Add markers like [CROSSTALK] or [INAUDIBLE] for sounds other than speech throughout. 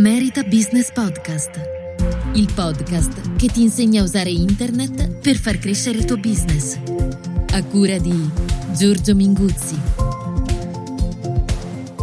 Merita Business Podcast, il podcast che ti insegna a usare internet per far crescere il tuo business. A cura di Giorgio Minguzzi.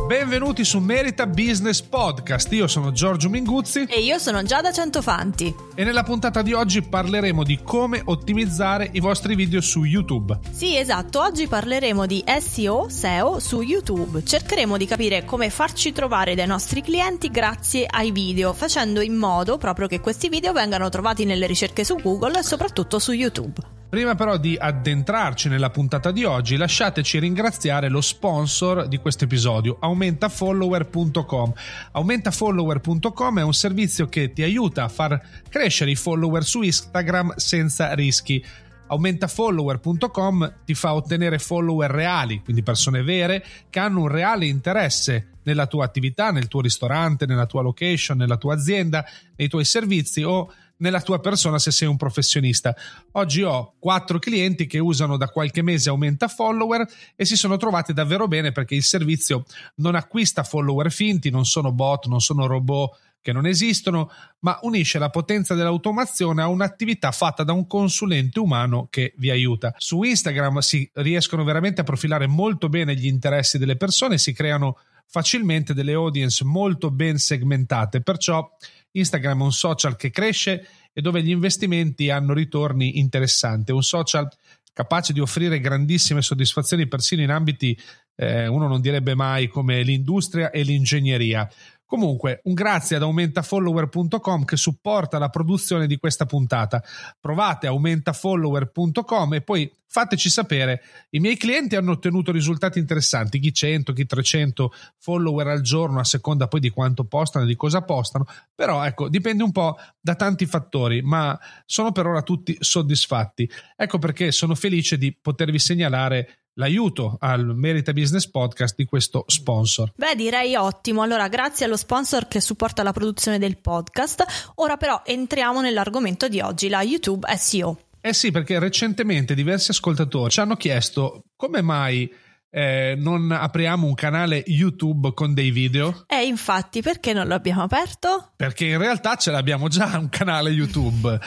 Benvenuti su Merita Business Podcast. Io sono Giorgio Minguzzi E io sono Giada Centofanti. e nella puntata di oggi parleremo di come ottimizzare i vostri video su YouTube. Sì, esatto, oggi parleremo di SEO, SEO su YouTube. Cercheremo di capire come farci trovare dai nostri clienti grazie ai video, facendo in modo proprio che questi video vengano trovati nelle ricerche su Google e soprattutto su YouTube. Prima però di addentrarci nella puntata di oggi, lasciateci ringraziare lo sponsor di questo episodio, aumentafollower.com. Aumentafollower.com è un servizio che ti aiuta a far crescere i follower su Instagram senza rischi. Aumentafollower.com ti fa ottenere follower reali, quindi persone vere che hanno un reale interesse nella tua attività, nel tuo ristorante, nella tua location, nella tua azienda, nei tuoi servizi o nella tua persona se sei un professionista. Oggi ho quattro clienti che usano da qualche mese Aumenta Follower e si sono trovati davvero bene perché il servizio non acquista follower finti, non sono bot, non sono robot che non esistono, ma unisce la potenza dell'automazione a un'attività fatta da un consulente umano che vi aiuta. Su Instagram si riescono veramente a profilare molto bene gli interessi delle persone, si creano facilmente delle audience molto ben segmentate, perciò Instagram è un social che cresce e dove gli investimenti hanno ritorni interessanti, un social capace di offrire grandissime soddisfazioni persino in ambiti, eh, uno non direbbe mai, come l'industria e l'ingegneria. Comunque, un grazie ad aumentafollower.com che supporta la produzione di questa puntata. Provate aumentafollower.com e poi fateci sapere. I miei clienti hanno ottenuto risultati interessanti, chi 100, chi 300 follower al giorno, a seconda poi di quanto postano e di cosa postano. Però ecco, dipende un po' da tanti fattori, ma sono per ora tutti soddisfatti. Ecco perché sono felice di potervi segnalare l'aiuto al Merita Business Podcast di questo sponsor. Beh, direi ottimo. Allora, grazie allo sponsor che supporta la produzione del podcast. Ora però entriamo nell'argomento di oggi, la YouTube SEO. Eh sì, perché recentemente diversi ascoltatori ci hanno chiesto come mai eh, non apriamo un canale YouTube con dei video? E infatti, perché non lo abbiamo aperto? Perché in realtà ce l'abbiamo già un canale YouTube, eh,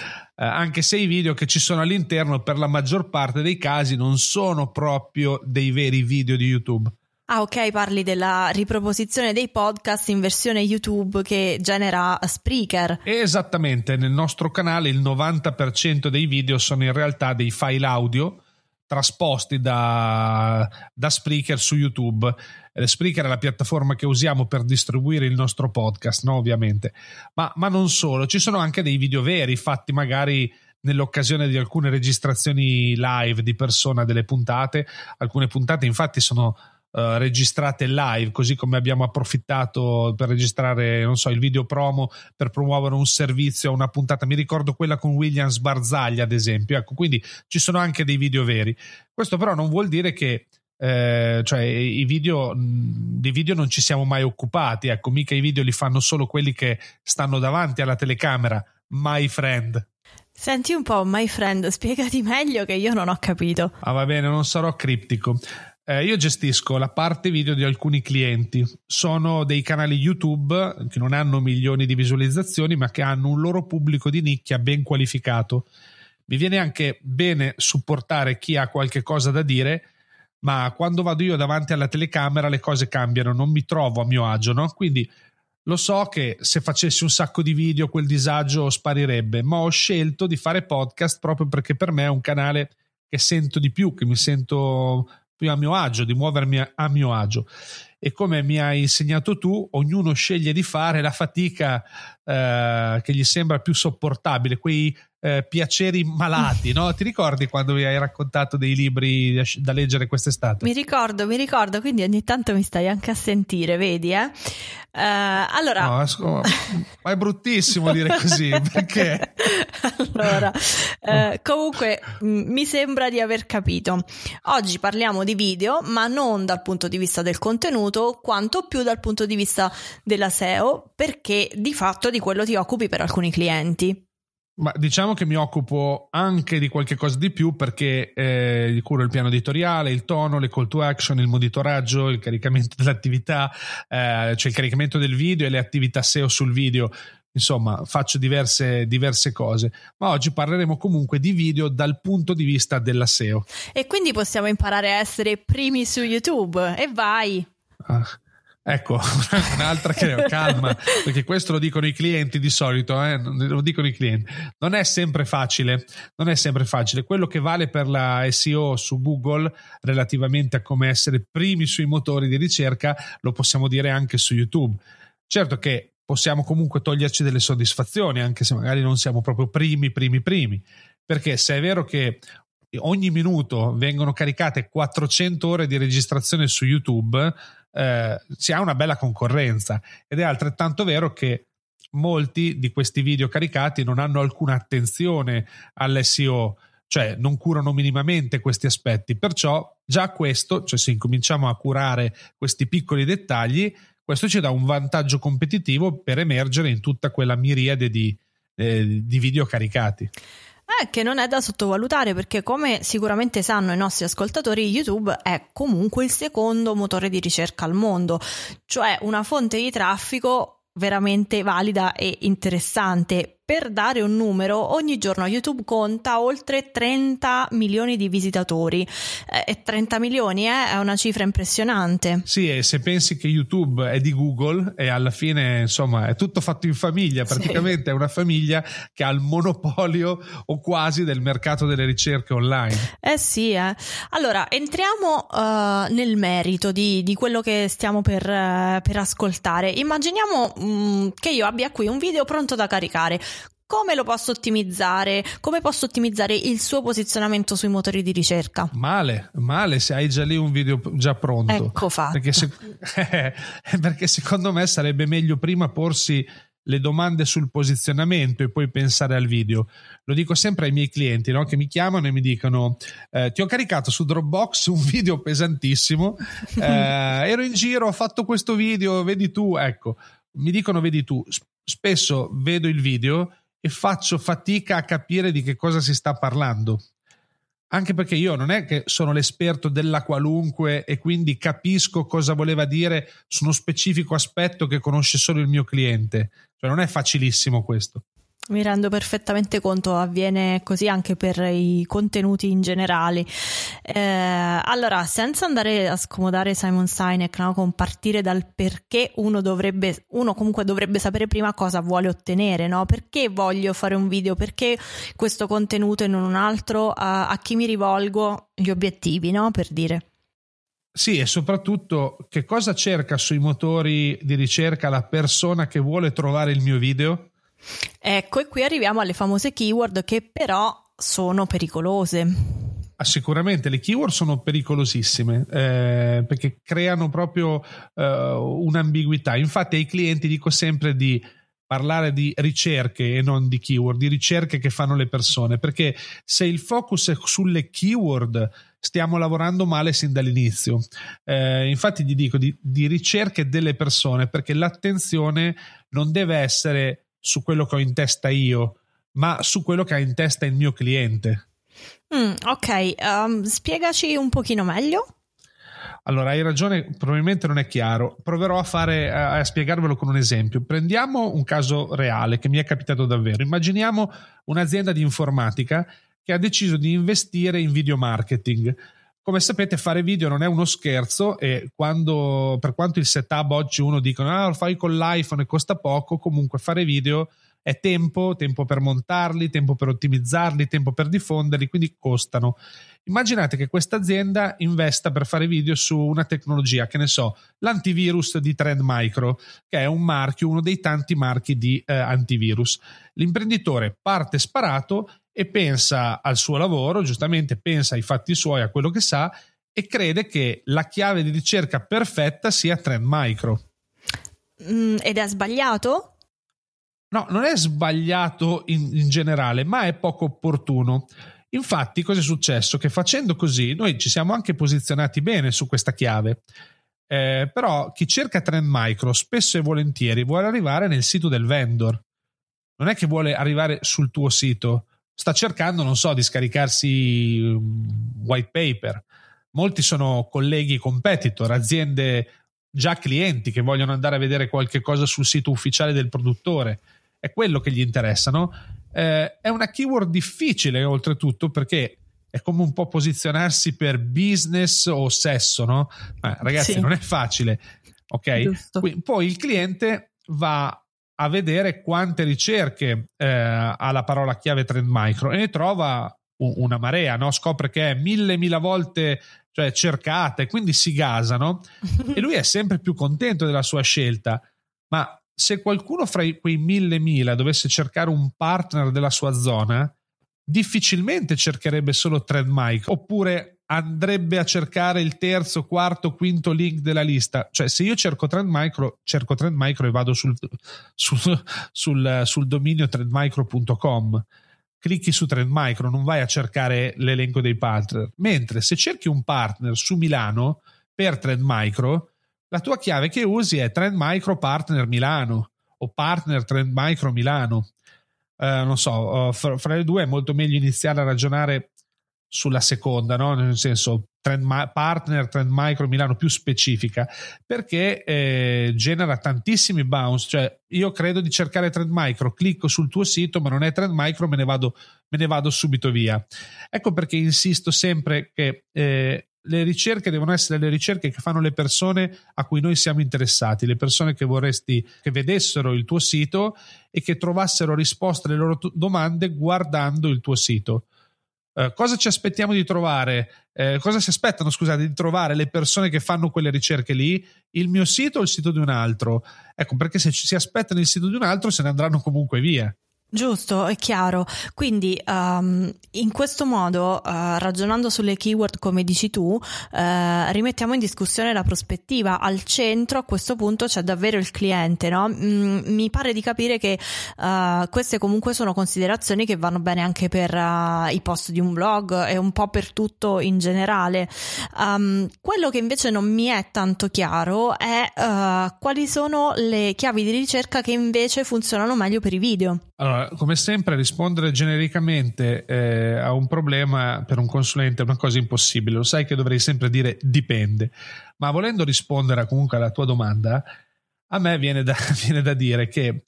anche se i video che ci sono all'interno per la maggior parte dei casi non sono proprio dei veri video di YouTube. Ah, ok, parli della riproposizione dei podcast in versione YouTube che genera Spreaker. Esattamente, nel nostro canale il 90% dei video sono in realtà dei file audio trasposti da, da Spreaker su YouTube. Eh, Spreaker è la piattaforma che usiamo per distribuire il nostro podcast, no? ovviamente. Ma, ma non solo, ci sono anche dei video veri fatti magari nell'occasione di alcune registrazioni live di persona delle puntate. Alcune puntate infatti sono Uh, registrate live, così come abbiamo approfittato per registrare, non so, il video promo per promuovere un servizio una puntata. Mi ricordo quella con Williams Barzaglia, ad esempio. Ecco, quindi ci sono anche dei video veri. Questo però non vuol dire che eh, cioè i video di video non ci siamo mai occupati ecco mica i video li fanno solo quelli che stanno davanti alla telecamera my friend Senti un po', my friend, spiegati meglio che io non ho capito. ah va bene non sarò criptico eh, io gestisco la parte video di alcuni clienti. Sono dei canali YouTube che non hanno milioni di visualizzazioni, ma che hanno un loro pubblico di nicchia ben qualificato. Mi viene anche bene supportare chi ha qualche cosa da dire, ma quando vado io davanti alla telecamera le cose cambiano, non mi trovo a mio agio, no? Quindi lo so che se facessi un sacco di video quel disagio sparirebbe, ma ho scelto di fare podcast proprio perché per me è un canale che sento di più, che mi sento più a mio agio, di muovermi a mio agio. E come mi hai insegnato tu, ognuno sceglie di fare la fatica eh, che gli sembra più sopportabile, quei eh, piaceri malati, no? Ti ricordi quando mi hai raccontato dei libri da leggere quest'estate? Mi ricordo, mi ricordo, quindi ogni tanto mi stai anche a sentire, vedi, eh? Uh, allora, no, scusa, ma è bruttissimo dire così [LAUGHS] perché allora, uh, comunque mh, mi sembra di aver capito. Oggi parliamo di video, ma non dal punto di vista del contenuto, quanto più dal punto di vista della SEO, perché di fatto di quello ti occupi per alcuni clienti. Ma diciamo che mi occupo anche di qualche cosa di più perché eh, curo il piano editoriale, il tono, le call to action, il monitoraggio, il caricamento [LAUGHS] dell'attività, eh, cioè il caricamento del video e le attività SEO sul video. Insomma, faccio diverse, diverse cose, ma oggi parleremo comunque di video dal punto di vista della SEO. E quindi possiamo imparare a essere primi su YouTube. E vai! Ah. Ecco, [LAUGHS] un'altra che calma, perché questo lo dicono i clienti di solito, eh? lo dicono i clienti. Non è sempre facile, non è sempre facile. Quello che vale per la SEO su Google relativamente a come essere primi sui motori di ricerca, lo possiamo dire anche su YouTube. Certo che possiamo comunque toglierci delle soddisfazioni, anche se magari non siamo proprio primi, primi, primi. Perché se è vero che ogni minuto vengono caricate 400 ore di registrazione su YouTube, eh, si ha una bella concorrenza ed è altrettanto vero che molti di questi video caricati non hanno alcuna attenzione all'SEO, cioè non curano minimamente questi aspetti. Perciò già questo, cioè se incominciamo a curare questi piccoli dettagli, questo ci dà un vantaggio competitivo per emergere in tutta quella miriade di, eh, di video caricati. Che non è da sottovalutare perché come sicuramente sanno i nostri ascoltatori, YouTube è comunque il secondo motore di ricerca al mondo, cioè una fonte di traffico veramente valida e interessante per dare un numero, ogni giorno YouTube conta oltre 30 milioni di visitatori eh, e 30 milioni eh, è una cifra impressionante. Sì, e se pensi che YouTube è di Google e alla fine insomma è tutto fatto in famiglia, praticamente sì. è una famiglia che ha il monopolio o quasi del mercato delle ricerche online. Eh sì, eh. allora entriamo uh, nel merito di, di, quello che stiamo per, uh, per ascoltare. Immaginiamo um, che io abbia qui un video pronto da caricare come lo posso ottimizzare? Come posso ottimizzare il suo posizionamento sui motori di ricerca? Male, male se hai già lì un video già pronto. Ecco fatto. Perché, se, [LAUGHS] perché secondo me sarebbe meglio prima porsi le domande sul posizionamento e poi pensare al video. Lo dico sempre ai miei clienti no? che mi chiamano e mi dicono: eh, Ti ho caricato su Dropbox [LAUGHS] un video pesantissimo. Eh, ero in giro, ho fatto questo video, vedi tu. Ecco, mi dicono: Vedi tu. Spesso vedo il video e faccio fatica a capire di che cosa si sta parlando. Anche perché io non è che sono l'esperto della qualunque e quindi capisco cosa voleva dire su uno specifico aspetto che conosce solo il mio cliente. Cioè non è facilissimo questo. Mi rendo perfettamente conto, avviene così anche per i contenuti in generale. Eh, allora, senza andare a scomodare Simon Sinek, no, con partire dal perché uno dovrebbe, uno comunque dovrebbe sapere prima cosa vuole ottenere, no? Perché voglio fare un video, perché questo contenuto e non un altro, a, a chi mi rivolgo, gli obiettivi, no? Per dire. Sì, e soprattutto che cosa cerca sui motori di ricerca la persona che vuole trovare il mio video? Ecco, e qui arriviamo alle famose keyword che però sono pericolose. Ah, sicuramente le keyword sono pericolosissime eh, perché creano proprio eh, un'ambiguità. Infatti ai clienti dico sempre di parlare di ricerche e non di keyword, di ricerche che fanno le persone, perché se il focus è sulle keyword stiamo lavorando male sin dall'inizio. Eh, infatti gli dico di, di ricerche delle persone perché l'attenzione non deve essere su quello che ho in testa io, ma su quello che ha in testa il mio cliente. Mm, ok, um, spiegaci un pochino meglio. Allora, hai ragione, probabilmente non è chiaro. Proverò a, fare, a, a spiegarvelo con un esempio. Prendiamo un caso reale che mi è capitato davvero. Immaginiamo un'azienda di informatica che ha deciso di investire in video marketing come sapete fare video non è uno scherzo e quando, per quanto il setup oggi uno dicono ah, lo fai con l'iPhone e costa poco, comunque fare video è tempo, tempo per montarli, tempo per ottimizzarli, tempo per diffonderli, quindi costano. Immaginate che questa azienda investa per fare video su una tecnologia, che ne so, l'antivirus di Trend Micro, che è un marchio, uno dei tanti marchi di eh, antivirus. L'imprenditore parte sparato e pensa al suo lavoro, giustamente pensa ai fatti suoi, a quello che sa e crede che la chiave di ricerca perfetta sia Trend Micro. Mm, ed è sbagliato? No, non è sbagliato in, in generale, ma è poco opportuno. Infatti, cosa è successo? Che facendo così noi ci siamo anche posizionati bene su questa chiave. Eh, però chi cerca Trend Micro spesso e volentieri vuole arrivare nel sito del vendor non è che vuole arrivare sul tuo sito, sta cercando, non so, di scaricarsi white paper. Molti sono colleghi competitor, aziende già clienti che vogliono andare a vedere qualche cosa sul sito ufficiale del produttore. È quello che gli interessa, no? Eh, è una keyword difficile oltretutto perché è come un po' posizionarsi per business o sesso, no? Ma ragazzi, sì. non è facile, ok? Quindi, poi il cliente va a vedere quante ricerche eh, ha la parola chiave Trend Micro e ne trova una marea, no? scopre che è mille, mille volte cioè, cercata e quindi si gasa, no? [LAUGHS] e lui è sempre più contento della sua scelta. Ma se qualcuno fra quei mille mila dovesse cercare un partner della sua zona, difficilmente cercherebbe solo Trend Micro oppure andrebbe a cercare il terzo, quarto, quinto link della lista. Cioè, se io cerco Trend Micro, cerco Trend Micro e vado sul, sul, sul, sul dominio trendmicro.com. Clicchi su Trend Micro, non vai a cercare l'elenco dei partner. Mentre se cerchi un partner su Milano per Trend Micro, la tua chiave che usi è Trend Micro Partner Milano o Partner Trend Micro Milano. Uh, non so, uh, fra, fra, le due è molto meglio iniziare a ragionare sulla seconda, no? nel senso trend ma- partner Trend Micro Milano più specifica perché eh, genera tantissimi bounce cioè io credo di cercare Trend Micro clicco sul tuo sito ma non è Trend Micro me ne vado, me ne vado subito via ecco perché insisto sempre che eh, le ricerche devono essere le ricerche che fanno le persone a cui noi siamo interessati, le persone che vorresti che vedessero il tuo sito e che trovassero risposte alle loro t- domande guardando il tuo sito. Eh, cosa ci aspettiamo di trovare? Eh, cosa si aspettano, scusate, di trovare le persone che fanno quelle ricerche lì? Il mio sito o il sito di un altro? Ecco, perché se ci si aspettano il sito di un altro se ne andranno comunque via. Giusto, è chiaro. Quindi um, in questo modo, uh, ragionando sulle keyword come dici tu, uh, rimettiamo in discussione la prospettiva. Al centro a questo punto c'è davvero il cliente, no? Mm, mi pare di capire che uh, queste comunque sono considerazioni che vanno bene anche per i post di un blog e un po' per tutto in generale. Um, quello che invece non mi è tanto chiaro è quali sono le chiavi di ricerca che invece funzionano meglio per i video. Allora, come sempre, rispondere genericamente eh, a un problema per un consulente è una cosa impossibile. Lo sai che dovrei sempre dire dipende. Ma volendo rispondere comunque alla tua domanda, a me viene da, [LAUGHS] viene da dire che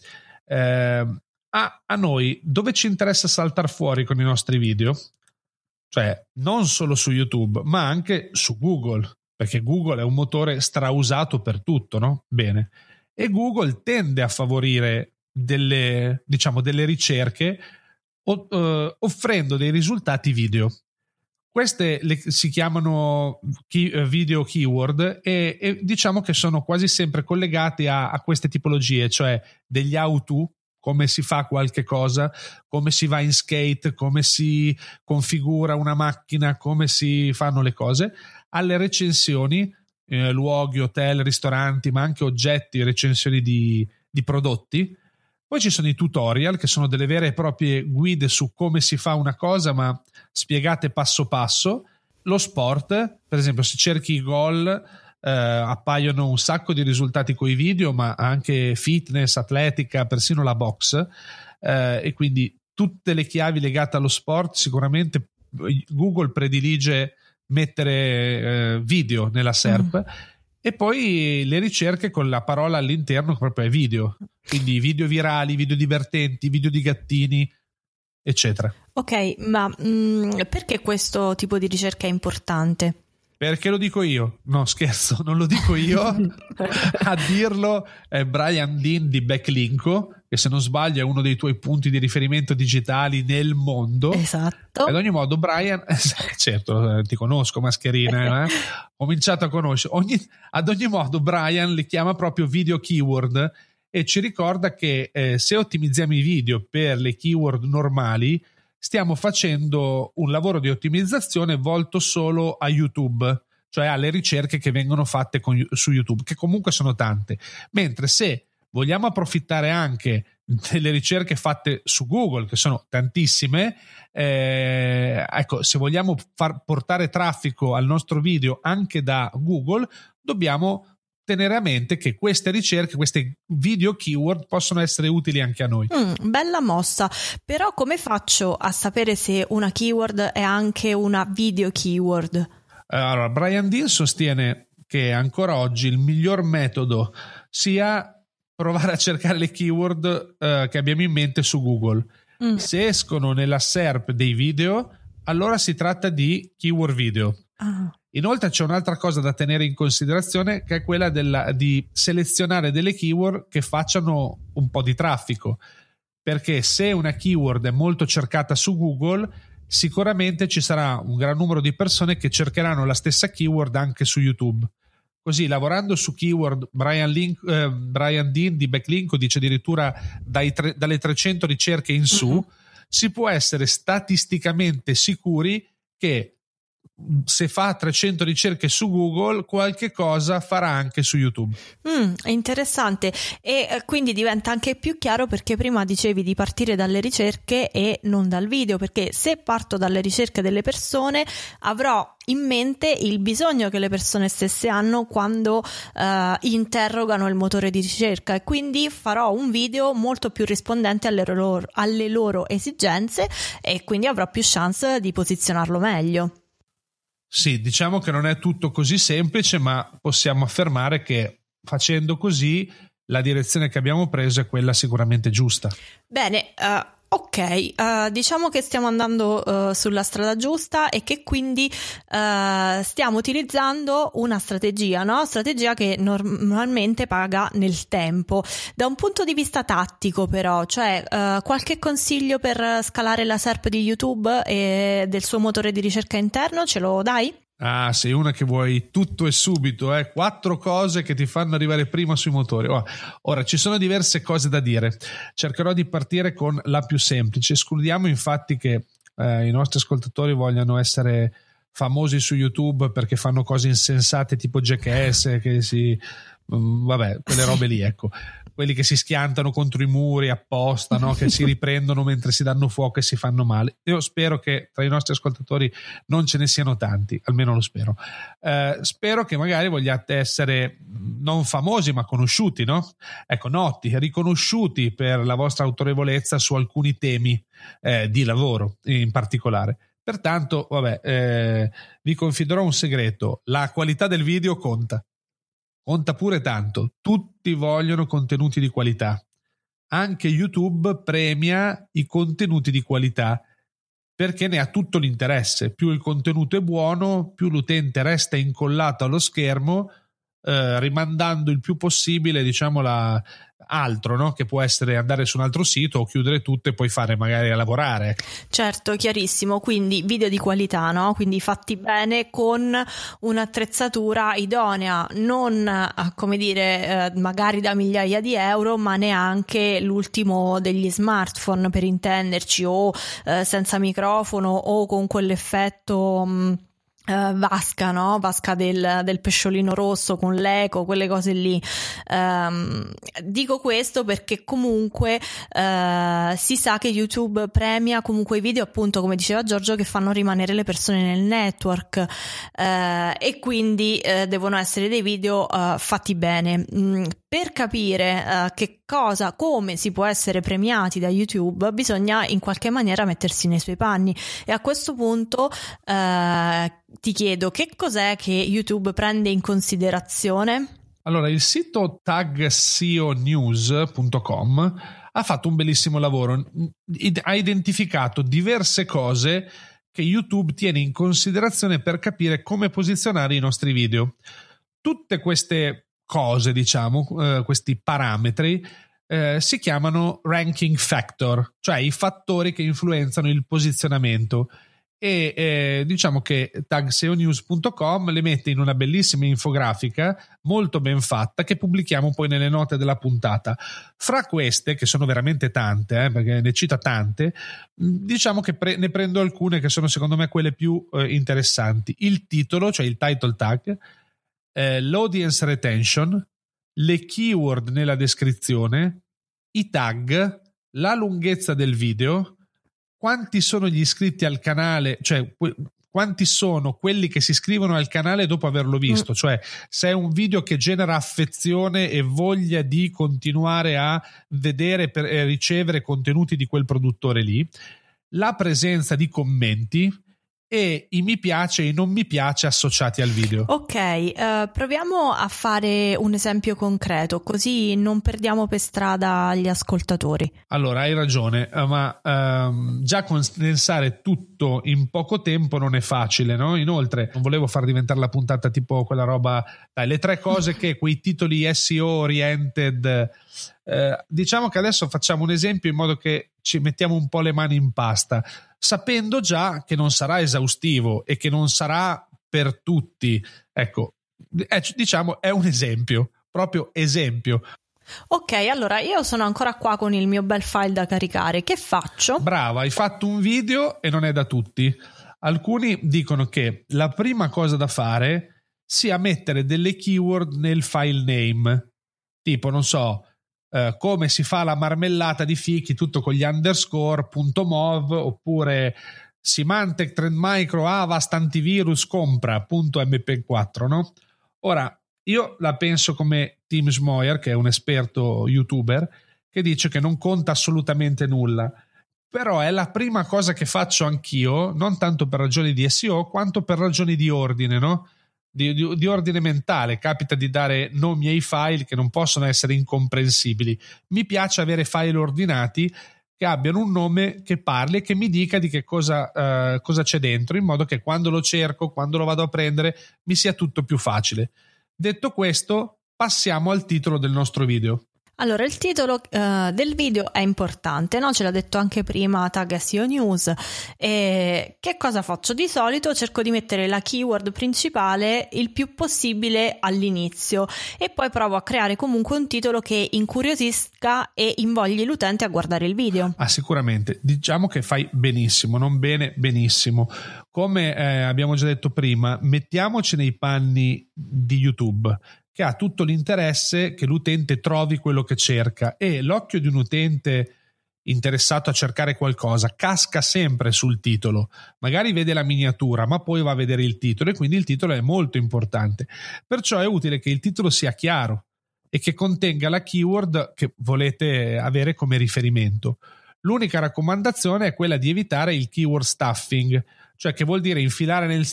eh, a, a noi dove ci interessa saltare fuori con i nostri video, cioè non solo su YouTube, ma anche su Google, perché Google è un motore strausato per tutto, no? Bene. E Google tende a favorire delle, diciamo, delle ricerche o, uh, offrendo dei risultati video. Queste le, si chiamano key, uh, video keyword e, e, diciamo che sono quasi sempre collegate a, a queste tipologie, cioè degli how-to, come si fa qualche cosa, come si va in skate, come si configura una macchina, come si fanno le cose, alle recensioni, eh, luoghi, hotel, ristoranti, ma anche oggetti, recensioni di, di prodotti poi ci sono i tutorial, che sono delle vere e proprie guide su come si fa una cosa, ma spiegate passo passo. Lo sport, per esempio, se cerchi gol, eh, appaiono un sacco di risultati con i video, ma anche fitness, atletica, persino la box. Eh, e quindi tutte le chiavi legate allo sport, sicuramente Google predilige mettere eh, video nella SERP. Mm e poi le ricerche con la parola all'interno proprio è video, quindi video virali, video divertenti, video di gattini, eccetera. Ok, ma mh, mm, perché questo tipo di ricerca è importante? Perché lo dico io? No, scherzo, non lo dico io. [LAUGHS] A dirlo è Brian Dean di Backlinko, che se non sbaglio è uno dei tuoi punti di riferimento digitali nel mondo. Esatto. Ad ogni modo, Brian, [LAUGHS] certo, eh, ti conosco, mascherina, eh? [LAUGHS] ho cominciato a conoscere. Ogni, ad ogni modo, Brian li chiama proprio video keyword e ci ricorda che eh, se ottimizziamo i video per le keyword normali, stiamo facendo un lavoro di ottimizzazione volto solo a YouTube, cioè alle ricerche che vengono fatte con, su YouTube, che comunque sono tante. Mentre se vogliamo approfittare anche delle ricerche fatte su Google, che sono tantissime, eh, ecco, se vogliamo far portare traffico al nostro video anche da Google, dobbiamo tenere a mente che queste ricerche, queste video keyword possono essere utili anche a noi. Mm, bella mossa, però come faccio a sapere se una keyword è anche una video keyword? Allora, Brian Dean sostiene che ancora oggi il miglior metodo sia provare a cercare le keyword eh, che abbiamo in mente su Google. Mm. Se escono nella SERP dei video, allora si tratta di keyword video. Ah. Inoltre c'è un'altra cosa da tenere in considerazione che è quella della, di selezionare delle keyword che facciano un po' di traffico. Perché se una keyword è molto cercata su Google, sicuramente ci sarà un gran numero di persone che cercheranno la stessa keyword anche su YouTube. Così, lavorando su keyword, Brian, Link, eh, Brian Dean di Backlink dice addirittura tre, dalle 300 ricerche in su, uh-huh. si può essere statisticamente sicuri che se fa 300 ricerche su Google, qualche cosa farà anche su YouTube. Mm, interessante e eh, quindi diventa anche più chiaro perché prima dicevi di partire dalle ricerche e non dal video, perché se parto dalle ricerche delle persone avrò in mente il bisogno che le persone stesse hanno quando uh, interrogano il motore di ricerca e quindi farò un video molto più rispondente alle loro, alle loro esigenze e quindi avrò più chance di posizionarlo meglio. Sì, diciamo che non è tutto così semplice, ma possiamo affermare che facendo così la direzione che abbiamo preso è quella sicuramente giusta. Bene, uh, Ok, uh, diciamo che stiamo andando uh, sulla strada giusta e che quindi uh, stiamo utilizzando una strategia, no? Strategia che normalmente paga nel tempo. Da un punto di vista tattico, però, cioè qualche consiglio per scalare la SERP di YouTube e del suo motore di ricerca interno, ce lo dai? Ah, sei una che vuoi tutto e subito, eh? quattro cose che ti fanno arrivare prima sui motori. Oh, ora, ci sono diverse cose da dire. Cercherò di partire con la più semplice. Escludiamo infatti che eh, i nostri ascoltatori vogliano essere famosi su YouTube perché fanno cose insensate tipo Jackass, che si... Mm, vabbè, quelle robe lì, ecco quelli che si schiantano contro i muri apposta, no? che si [LAUGHS] riprendono mentre si danno fuoco e si fanno male. Io spero che tra i nostri ascoltatori non ce ne siano tanti, almeno lo spero. Eh, spero che magari vogliate essere non famosi ma conosciuti, no? Ecco, noti, riconosciuti per la vostra autorevolezza su alcuni temi eh, di lavoro in particolare. Pertanto, vabbè, eh, vi confiderò un segreto: la qualità del video conta. Conta pure tanto, tutti vogliono contenuti di qualità. Anche YouTube premia i contenuti di qualità perché ne ha tutto l'interesse. Più il contenuto è buono, più l'utente resta incollato allo schermo, eh, rimandando il più possibile, diciamo, la, altro, no? che può essere andare su un altro sito o chiudere tutto e poi fare magari a lavorare. Certo, chiarissimo, quindi video di qualità, no? quindi fatti bene con un'attrezzatura idonea, non eh, come dire eh, magari da migliaia di euro, ma neanche l'ultimo degli smartphone per intenderci o senza microfono o con quell'effetto... Mh, mm, Uh, vasca, no? Vasca del, del, pesciolino rosso con l'eco, quelle cose lì. Um, dico questo perché comunque uh, si sa che YouTube premia comunque i video, appunto, come diceva Giorgio, che fanno rimanere le persone nel network uh, e quindi devono essere dei video fatti bene. Mm, per capire che cosa, come si può essere premiati da YouTube, bisogna in qualche maniera mettersi nei suoi panni e a questo punto ti chiedo che cos'è che YouTube prende in considerazione? Allora, il sito tagseonews.com ha fatto un bellissimo lavoro, ha identificato diverse cose che YouTube tiene in considerazione per capire come posizionare i nostri video. Tutte queste cose, diciamo, eh, questi parametri, eh, si chiamano ranking factor, cioè i fattori che influenzano il posizionamento e eh, diciamo che tagseonews.com le mette in una bellissima infografica molto ben fatta che pubblichiamo poi nelle note della puntata. Fra queste, che sono veramente tante, eh, perché ne cita tante, diciamo che pre- ne prendo alcune che sono secondo me quelle più eh, interessanti. Il titolo, cioè il title tag, eh, l'audience retention, le keyword nella descrizione, i tag, la lunghezza del video, quanti sono gli iscritti al canale, cioè quanti sono quelli che si iscrivono al canale dopo averlo visto, mm. cioè se è un video che genera affezione e voglia di continuare a vedere e ricevere contenuti di quel produttore lì, la presenza di commenti e i mi piace e i non mi piace associati al video. Ok, uh, proviamo a fare un esempio concreto, così non perdiamo per strada gli ascoltatori. Allora, hai ragione, eh, ma uh, già condensare tutto in poco tempo non è facile, no? Inoltre, non volevo far diventare la puntata tipo quella roba, dai, le tre cose [LAUGHS] che quei titoli SEO oriented eh, diciamo che adesso facciamo un esempio in modo che ci mettiamo un po' le mani in pasta, sapendo già che non sarà esaustivo e che non sarà per tutti. Ecco, eh, diciamo è un esempio, proprio esempio. Ok, allora io sono ancora qua con il mio bel file da caricare. Che faccio? Brava, hai fatto un video e non è da tutti. Alcuni dicono che la prima cosa da fare sia mettere delle keyword nel file name. Tipo, non so, eh, come si fa la marmellata di fichi, tutto con gli underscore, punto mov, oppure Symantec, Trend Micro, Avast, antivirus, compra, punto mp4, no? Ora, io la penso come Tim Schmoyer, che è un esperto youtuber, che dice che non conta assolutamente nulla. Però è la prima cosa che faccio anch'io, non tanto per ragioni di SEO, quanto per ragioni di ordine, no? Di, di, di, ordine mentale, capita di dare nomi ai file che non possono essere incomprensibili. Mi piace avere file ordinati che abbiano un nome che parli e che mi dica di che cosa, uh, cosa c'è dentro, in modo che quando lo cerco, quando lo vado a prendere, mi sia tutto più facile. Detto questo, passiamo al titolo del nostro video. Allora, il titolo uh, del video è importante, no? ce l'ha detto anche prima Tag SEO News. E che cosa faccio? Di solito cerco di mettere la keyword principale il più possibile all'inizio e poi provo a creare comunque un titolo che incuriosisca e invogli l'utente a guardare il video. Ah, sicuramente. Diciamo che fai benissimo, non bene, benissimo. Come eh, abbiamo già detto prima, mettiamoci nei panni di YouTube che ha tutto l'interesse che l'utente trovi quello che cerca e l'occhio di un utente interessato a cercare qualcosa casca sempre sul titolo, magari vede la miniatura ma poi va a vedere il titolo e quindi il titolo è molto importante. Perciò è utile che il titolo sia chiaro e che contenga la keyword che volete avere come riferimento. L'unica raccomandazione è quella di evitare il keyword stuffing, cioè che vuol dire infilare nel,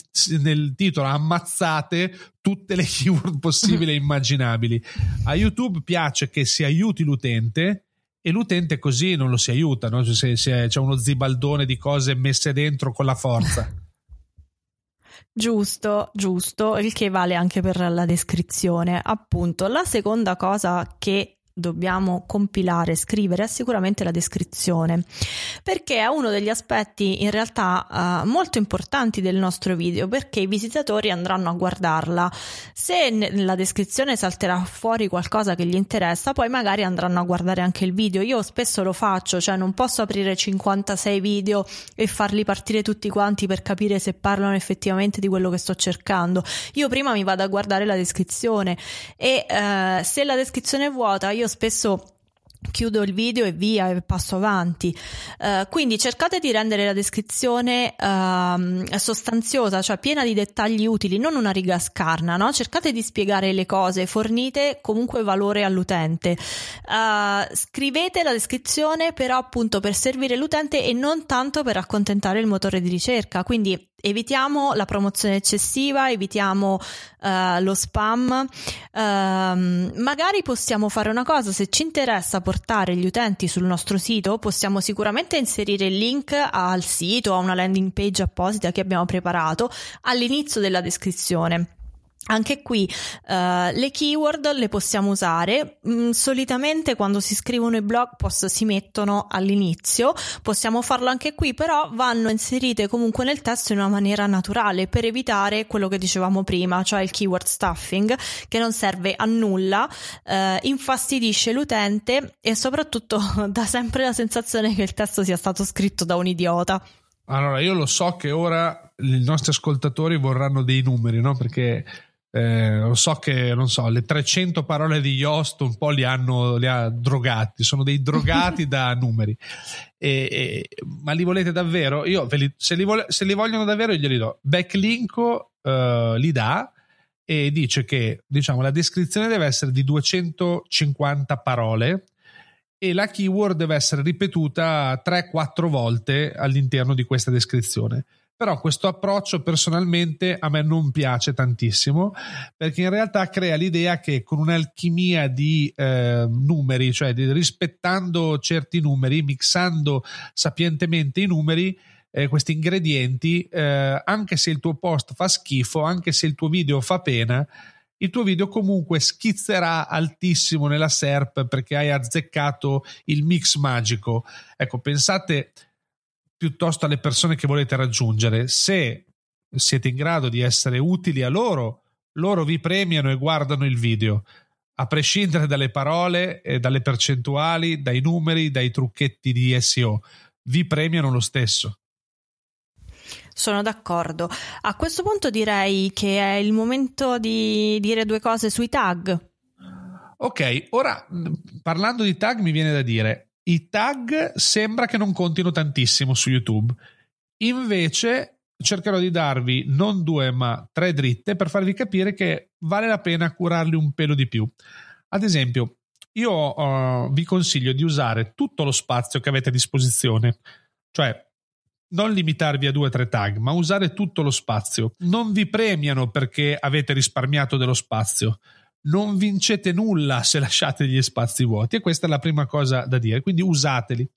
nel titolo ammazzate tutte le keyword possibili e [LAUGHS] immaginabili. A YouTube piace che si aiuti l'utente e l'utente così non lo si aiuta, no? se, se c'è uno zibaldone di cose messe dentro con la forza. [LAUGHS] Giusto, giusto, il che vale anche per la descrizione. Appunto, la seconda cosa che dobbiamo compilare, scrivere è sicuramente la descrizione, perché è uno degli aspetti in realtà uh, molto importanti del nostro video, perché i visitatori andranno a guardarla. Se nella descrizione salterà fuori qualcosa che gli interessa, poi magari andranno a guardare anche il video. Io spesso lo faccio, cioè non posso aprire 56 video e farli partire tutti quanti per capire se parlano effettivamente di quello che sto cercando. Io prima mi vado a guardare la descrizione e uh, se la descrizione è vuota, io spesso chiudo il video e via e passo avanti. Uh, quindi cercate di rendere la descrizione uh, sostanziosa, cioè piena di dettagli utili, non una riga scarna, no? Cercate di spiegare le cose, fornite comunque valore all'utente. Uh, scrivete la descrizione però appunto per servire l'utente e non tanto per accontentare il motore di ricerca. Quindi evitiamo la promozione eccessiva, evitiamo uh, lo spam. Uh, magari possiamo fare una cosa, se ci interessa portare gli utenti sul nostro sito, possiamo sicuramente inserire il link al sito, a una landing page apposita che abbiamo preparato all'inizio della descrizione. Anche qui uh, le keyword le possiamo usare, mm, solitamente quando si scrivono i blog post si mettono all'inizio, possiamo farlo anche qui, però vanno inserite comunque nel testo in una maniera naturale per evitare quello che dicevamo prima, cioè il keyword stuffing che non serve a nulla, uh, infastidisce l'utente e soprattutto [LAUGHS] dà sempre la sensazione che il testo sia stato scritto da un idiota. Allora, io lo so che ora i nostri ascoltatori vorranno dei numeri, no? Perché eh, so che non so, le 300 parole di Yoast un po' li hanno li ha drogati, sono dei drogati [LAUGHS] da numeri. E, e, ma li volete davvero? Io li, se, li vole, se, li vogliono davvero, io glieli do. Backlinko uh, li dà e dice che diciamo, la descrizione deve essere di 250 parole e la keyword deve essere ripetuta 3-4 volte all'interno di questa descrizione. Però questo approccio personalmente a me non piace tantissimo perché in realtà crea l'idea che con un'alchimia di eh, numeri, cioè di, rispettando certi numeri, mixando sapientemente i numeri, eh, questi ingredienti, eh, anche se il tuo post fa schifo, anche se il tuo video fa pena, il tuo video comunque schizzerà altissimo nella SERP perché hai azzeccato il mix magico. Ecco, pensate piuttosto alle persone che volete raggiungere. Se siete in grado di essere utili a loro, loro vi premiano e guardano il video, a prescindere dalle parole, dalle percentuali, dai numeri, dai trucchetti di SEO. Vi premiano lo stesso. Sono d'accordo. A questo punto direi che è il momento di dire due cose sui tag. Ok, ora parlando di tag mi viene da dire i tag sembra che non contino tantissimo su YouTube. Invece cercherò di darvi non due ma tre dritte per farvi capire che vale la pena curarli un pelo di più. Ad esempio, io uh, vi consiglio di usare tutto lo spazio che avete a disposizione, cioè non limitarvi a due o tre tag, ma usare tutto lo spazio. Non vi premiano perché avete risparmiato dello spazio non vincete nulla se lasciate gli spazi vuoti e questa è la prima cosa da dire, quindi usateli.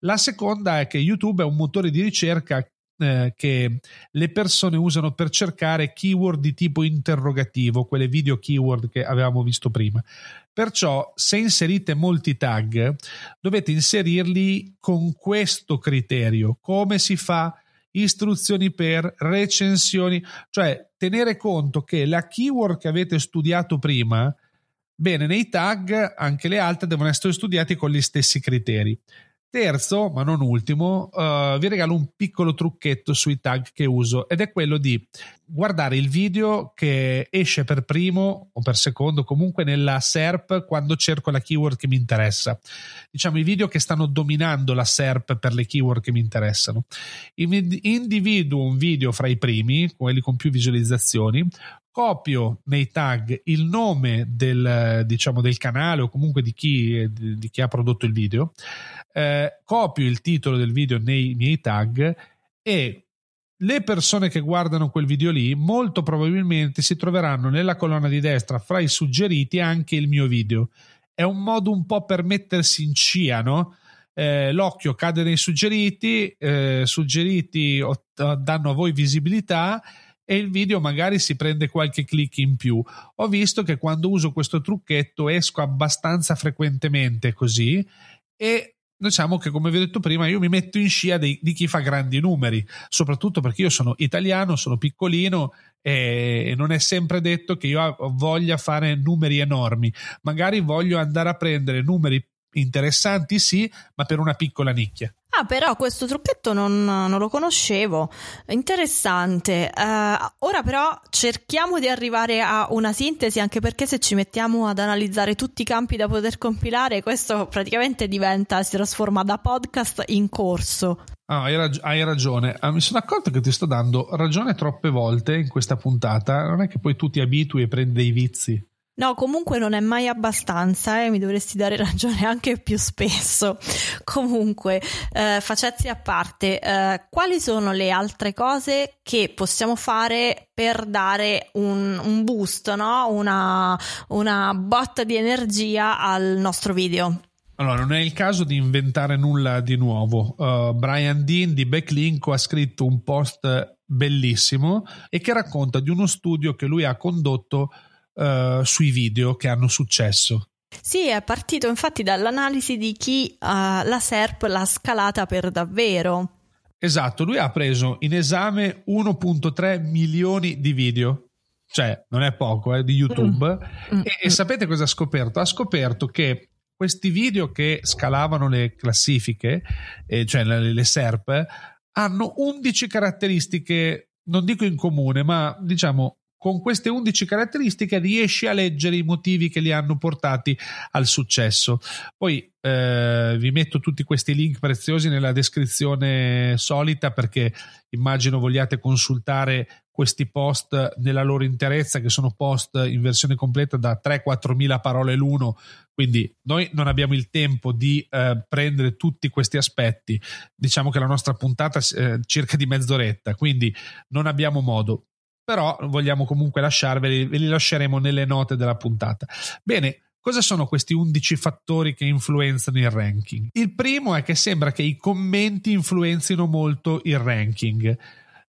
La seconda è che YouTube è un motore di ricerca eh, che le persone usano per cercare keyword di tipo interrogativo, quelle video keyword che avevamo visto prima. Perciò, se inserite molti tag, dovete inserirli con questo criterio. Come si fa? Istruzioni per recensioni, cioè tenere conto che la keyword che avete studiato prima, bene, nei tag anche le altre devono essere studiate con gli stessi criteri. Terzo, ma non ultimo, uh, vi regalo un piccolo trucchetto sui tag che uso ed è quello di guardare il video che esce per primo o per secondo, comunque nella SERP quando cerco la keyword che mi interessa. Diciamo i video che stanno dominando la SERP per le keyword che mi interessano. Individuo un video fra i primi, quelli con più visualizzazioni, copio nei tag il nome del, diciamo, del canale o comunque di chi, di chi ha prodotto il video, eh, copio il titolo del video nei miei tag e le persone che guardano quel video lì molto probabilmente si troveranno nella colonna di destra fra i suggeriti anche il mio video. È un modo un po' per mettersi in scia, no? Eh, l'occhio cade nei suggeriti, eh, suggeriti danno a voi visibilità e il video magari si prende qualche click in più. Ho visto che quando uso questo trucchetto esco abbastanza frequentemente così e diciamo che come vi ho detto prima io mi metto in scia di, di chi fa grandi numeri soprattutto perché io sono italiano sono piccolino e non è sempre detto che io voglia fare numeri enormi. Magari voglio andare a prendere numeri interessanti sì ma per una piccola nicchia Ah, però questo trucchetto non, non lo conoscevo. Interessante. Uh, ora però cerchiamo di arrivare a una sintesi, anche perché se ci mettiamo ad analizzare tutti i campi da poter compilare, questo praticamente diventa, si trasforma da podcast in corso. Ah, hai, rag- hai, ragione. Ah, mi sono accorto che ti sto dando ragione troppe volte in questa puntata. Non è che poi tu ti abitui e prendi dei vizi. No, comunque non è mai abbastanza e eh? mi dovresti dare ragione [LAUGHS] anche più spesso. Comunque, eh, facetti a parte, eh, quali sono le altre cose che possiamo fare per dare un, un boost, no? una, una botta di energia al nostro video? Allora, non è il caso di inventare nulla di nuovo. Uh, Brian Dean di Backlinko ha scritto un post bellissimo e che racconta di uno studio che lui ha condotto uh, sui video che hanno successo. Sì, è partito infatti dall'analisi di chi uh, la SERP l'ha scalata per davvero. Esatto, lui ha preso in esame 1.3 milioni di video, cioè non è poco, eh, di YouTube. Mm. E, e sapete cosa ha scoperto? Ha scoperto che questi video che scalavano le classifiche, eh, cioè le, le SERP, hanno 11 caratteristiche, non dico in comune, ma diciamo con queste 11 caratteristiche riesci a leggere i motivi che li hanno portati al successo. Poi eh, vi metto tutti questi link preziosi nella descrizione solita perché immagino vogliate consultare questi post nella loro interezza che sono post in versione completa da 3-4 mila parole l'uno. Quindi noi non abbiamo il tempo di eh, prendere tutti questi aspetti. Diciamo che la nostra puntata è eh, circa di mezz'oretta. Quindi non abbiamo modo però vogliamo comunque lasciarveli ve li lasceremo nelle note della puntata bene Cosa sono questi 11 fattori che influenzano il ranking? Il primo è che sembra che i commenti influenzino molto il ranking.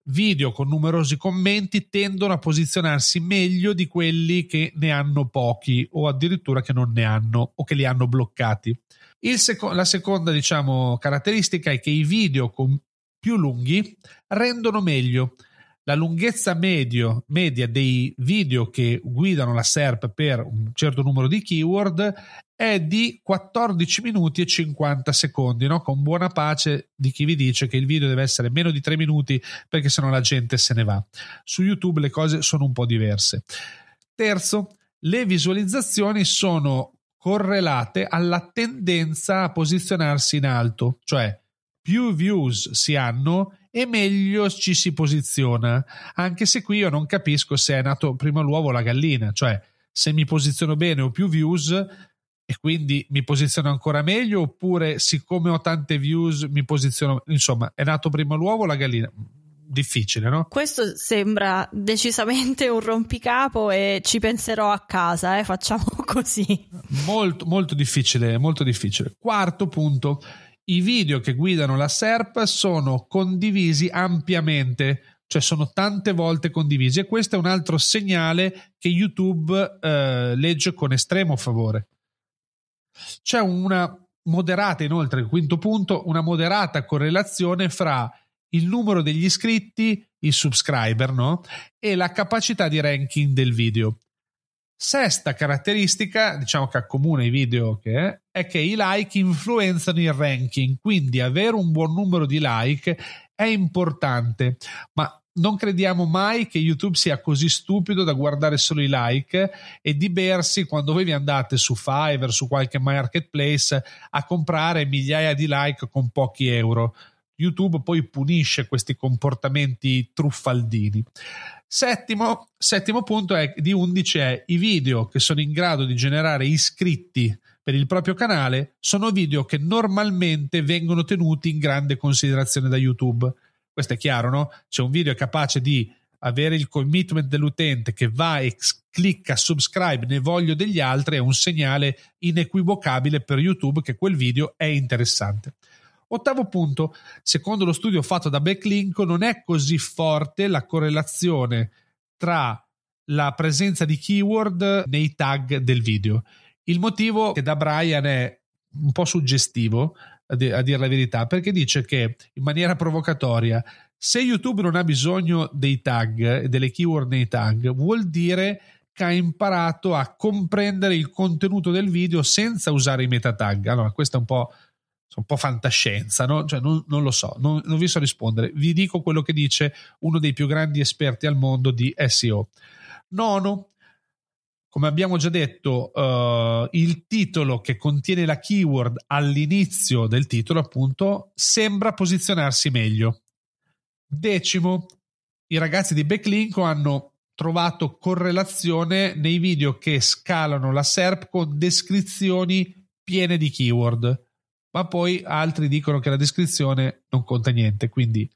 Video con numerosi commenti tendono a posizionarsi meglio di quelli che ne hanno pochi o addirittura che non ne hanno o che li hanno bloccati. Seco- la seconda, diciamo, caratteristica è che i video con più lunghi rendono meglio la lunghezza medio, media dei video che guidano la SERP per un certo numero di keyword è di 14 minuti e 50 secondi, no? con buona pace di chi vi dice che il video deve essere meno di 3 minuti perché sennò la gente se ne va. Su YouTube le cose sono un po' diverse. Terzo, le visualizzazioni sono correlate alla tendenza a posizionarsi in alto, cioè più views si hanno e meglio ci si posiziona. Anche se qui io non capisco se è nato prima l'uovo o la gallina, cioè se mi posiziono bene ho più views e quindi mi posiziono ancora meglio oppure siccome ho tante views mi posiziono insomma è nato prima l'uovo o la gallina difficile no? questo sembra decisamente un rompicapo e ci penserò a casa eh? facciamo [LAUGHS] così molto molto difficile molto difficile quarto punto i video che guidano la SERP sono condivisi ampiamente, cioè sono tante volte condivisi e questo è un altro segnale che YouTube eh, legge con estremo favore. C'è una moderata, inoltre, il quinto punto, una moderata correlazione fra il numero degli iscritti, i subscriber, no? E la capacità di ranking del video. Sesta caratteristica, diciamo che accomuna i video, che è, che i like influenzano il ranking, quindi avere un buon numero di like è importante, ma non crediamo mai che YouTube sia così stupido da guardare solo i like e di bersi quando voi vi andate su Fiverr, su qualche marketplace a comprare migliaia di like con pochi euro. YouTube poi punisce questi comportamenti truffaldini. Settimo, settimo punto è, di 11 è i video che sono in grado di generare iscritti per il proprio canale sono video che normalmente vengono tenuti in grande considerazione da YouTube. Questo è chiaro, no? C'è un video capace di avere il commitment dell'utente che va e clicca subscribe, ne voglio degli altri, è un segnale inequivocabile per YouTube che quel video è interessante. Ottavo punto, secondo lo studio fatto da Backlink, non è così forte la correlazione tra la presenza di keyword nei tag del video. Il motivo che da Brian è un po' suggestivo, a, di- a dire la verità, perché dice che in maniera provocatoria se YouTube non ha bisogno dei tag e delle keyword nei tag, vuol dire che ha imparato a comprendere il contenuto del video senza usare i meta tag. Allora, questo è un po' un po' fantascienza, no? cioè, non, non, lo so, non, non, vi so rispondere. Vi dico quello che dice uno dei più grandi esperti al mondo di SEO. Nono, come abbiamo già detto, uh, il titolo che contiene la keyword all'inizio del titolo, appunto, sembra posizionarsi meglio. Decimo, i ragazzi di Backlink hanno trovato correlazione nei video che scalano la SERP con descrizioni piene di keyword ma poi altri dicono che la descrizione non conta niente, quindi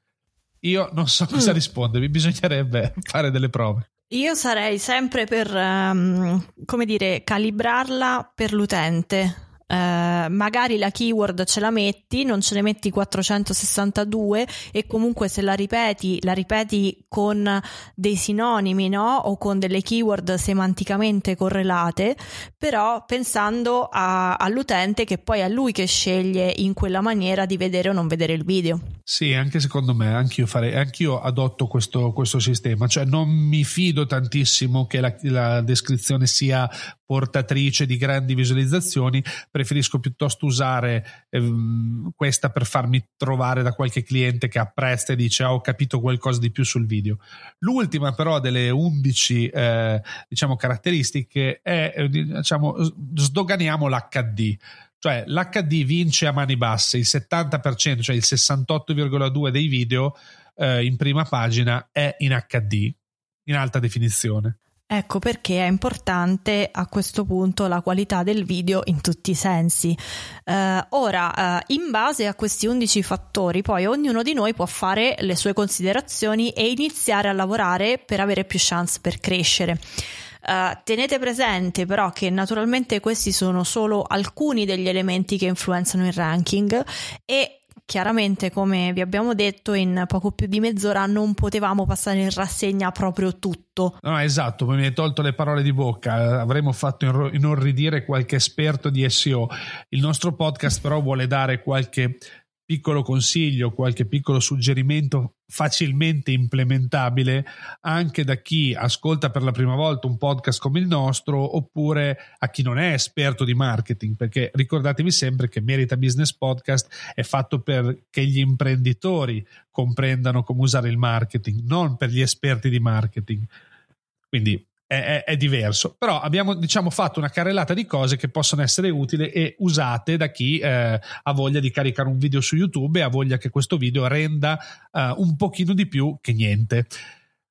io non so cosa mm. rispondervi, bisognerebbe [LAUGHS] fare delle prove. Io sarei sempre per, um, come dire, calibrarla per l'utente, eh, magari la keyword ce la metti, non ce ne metti 462 e comunque se la ripeti, la ripeti con dei sinonimi, no? O con delle keyword semanticamente correlate, però pensando a, all'utente che poi è lui che sceglie in quella maniera di vedere o non vedere il video. Sì, anche secondo me, anch'io, farei, anch'io adotto questo, questo sistema, cioè non mi fido tantissimo che la, la descrizione sia portatrice di grandi visualizzazioni, preferisco piuttosto usare ehm, questa per farmi trovare da qualche cliente che apprezza e dice ah, ho capito qualcosa di più sul video. L'ultima però delle 11 eh, diciamo, caratteristiche è eh, diciamo, sdoganiamo l'HD. Cioè l'HD vince a mani basse, il 70%, cioè il 68,2% dei video eh, in prima pagina è in HD, in alta definizione. Ecco perché è importante a questo punto la qualità del video in tutti i sensi. Uh, ora, uh, in base a questi 11 fattori, poi ognuno di noi può fare le sue considerazioni e iniziare a lavorare per avere più chance per crescere. Uh, tenete presente però che naturalmente questi sono solo alcuni degli elementi che influenzano il ranking e Chiaramente, come vi abbiamo detto, in poco più di mezz'ora non potevamo passare in rassegna proprio tutto. No, esatto, mi hai tolto le parole di bocca, avremmo fatto inorridire qualche esperto di SEO. Il nostro podcast però vuole dare qualche piccolo consiglio, qualche piccolo suggerimento facilmente implementabile anche da chi ascolta per la prima volta un podcast come il nostro oppure a chi non è esperto di marketing perché ricordatevi sempre che Merita Business Podcast è fatto perché gli imprenditori comprendano come usare il marketing non per gli esperti di marketing. Quindi è, è, diverso. Però abbiamo diciamo, fatto una carrellata di cose che possono essere utili e usate da chi eh, ha voglia di caricare un video su YouTube e ha voglia che questo video renda eh, un pochino di più che niente.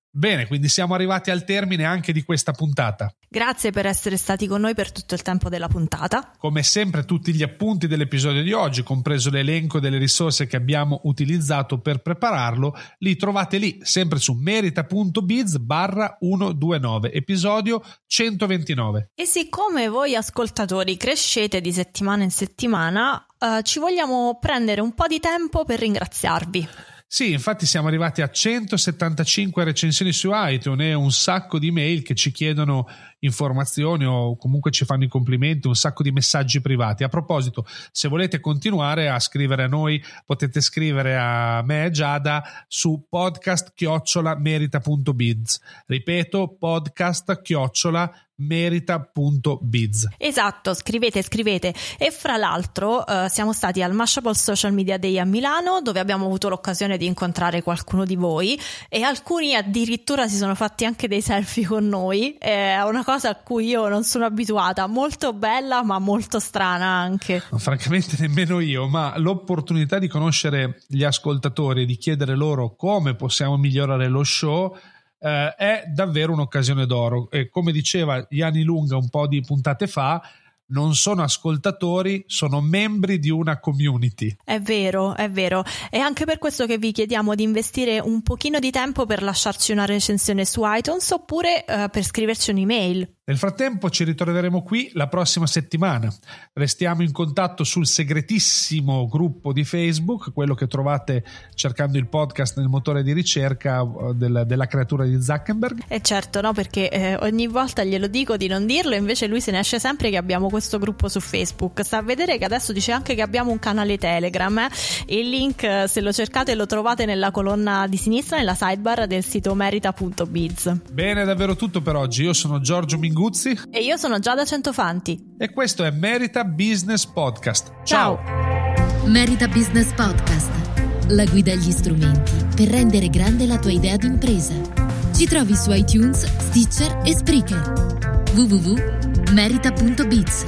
Bene, quindi siamo arrivati al termine anche di questa puntata. Grazie per essere stati con noi per tutto il tempo della puntata. Come sempre tutti gli appunti dell'episodio di oggi, compreso l'elenco delle risorse che abbiamo utilizzato per prepararlo, li trovate lì, sempre su merita.biz barra 129, episodio 129. E siccome voi ascoltatori crescete di settimana in settimana, uh, ci vogliamo prendere un po' di tempo per ringraziarvi. Sì, infatti siamo arrivati a 175 recensioni su iTunes e un sacco di mail che ci chiedono informazioni o comunque ci fanno i complimenti, un sacco di messaggi privati. A proposito, se volete continuare a scrivere a noi, potete scrivere a me e Giada su podcast merita.biz. Ripeto, podcast merita.biz. Esatto, scrivete, scrivete. E fra l'altro eh, siamo stati al Mashable Social Media Day a Milano dove abbiamo avuto l'occasione di incontrare qualcuno di voi e alcuni addirittura si sono fatti anche dei selfie con noi. È una cosa a cui io non sono abituata, molto bella ma molto strana anche. No, francamente [LAUGHS] nemmeno io, ma l'opportunità di conoscere gli ascoltatori e di chiedere loro come possiamo migliorare lo show eh, è davvero un'occasione d'oro. E come diceva Iani Lunga un po' di puntate fa, non sono ascoltatori, sono membri di una community. È vero, è vero. È anche per questo che vi chiediamo di investire un pochino di tempo per lasciarci una recensione su iTunes oppure uh, per scriverci un'email. Nel frattempo ci ritroveremo qui la prossima settimana. Restiamo in contatto sul segretissimo gruppo di Facebook, quello che trovate cercando il podcast nel motore di ricerca uh, del, della creatura di Zuckerberg. E certo, no, perché eh, ogni volta glielo dico di non dirlo, invece lui se ne esce sempre che abbiamo questo gruppo su Facebook. Sta a vedere che adesso dice anche che abbiamo un canale Telegram. Eh? Il link, eh, se lo cercate, lo trovate nella colonna di sinistra, nella sidebar del sito merita.biz. Bene, davvero tutto per oggi. Io sono Giorgio Mingo Guzzi. E io sono Giada Centofanti. E questo è Merita Business Podcast. Ciao. Ciao. Merita Business Podcast. La guida agli strumenti per rendere grande la tua idea d'impresa. Ci trovi su iTunes, Stitcher e Spreaker. www.merita.biz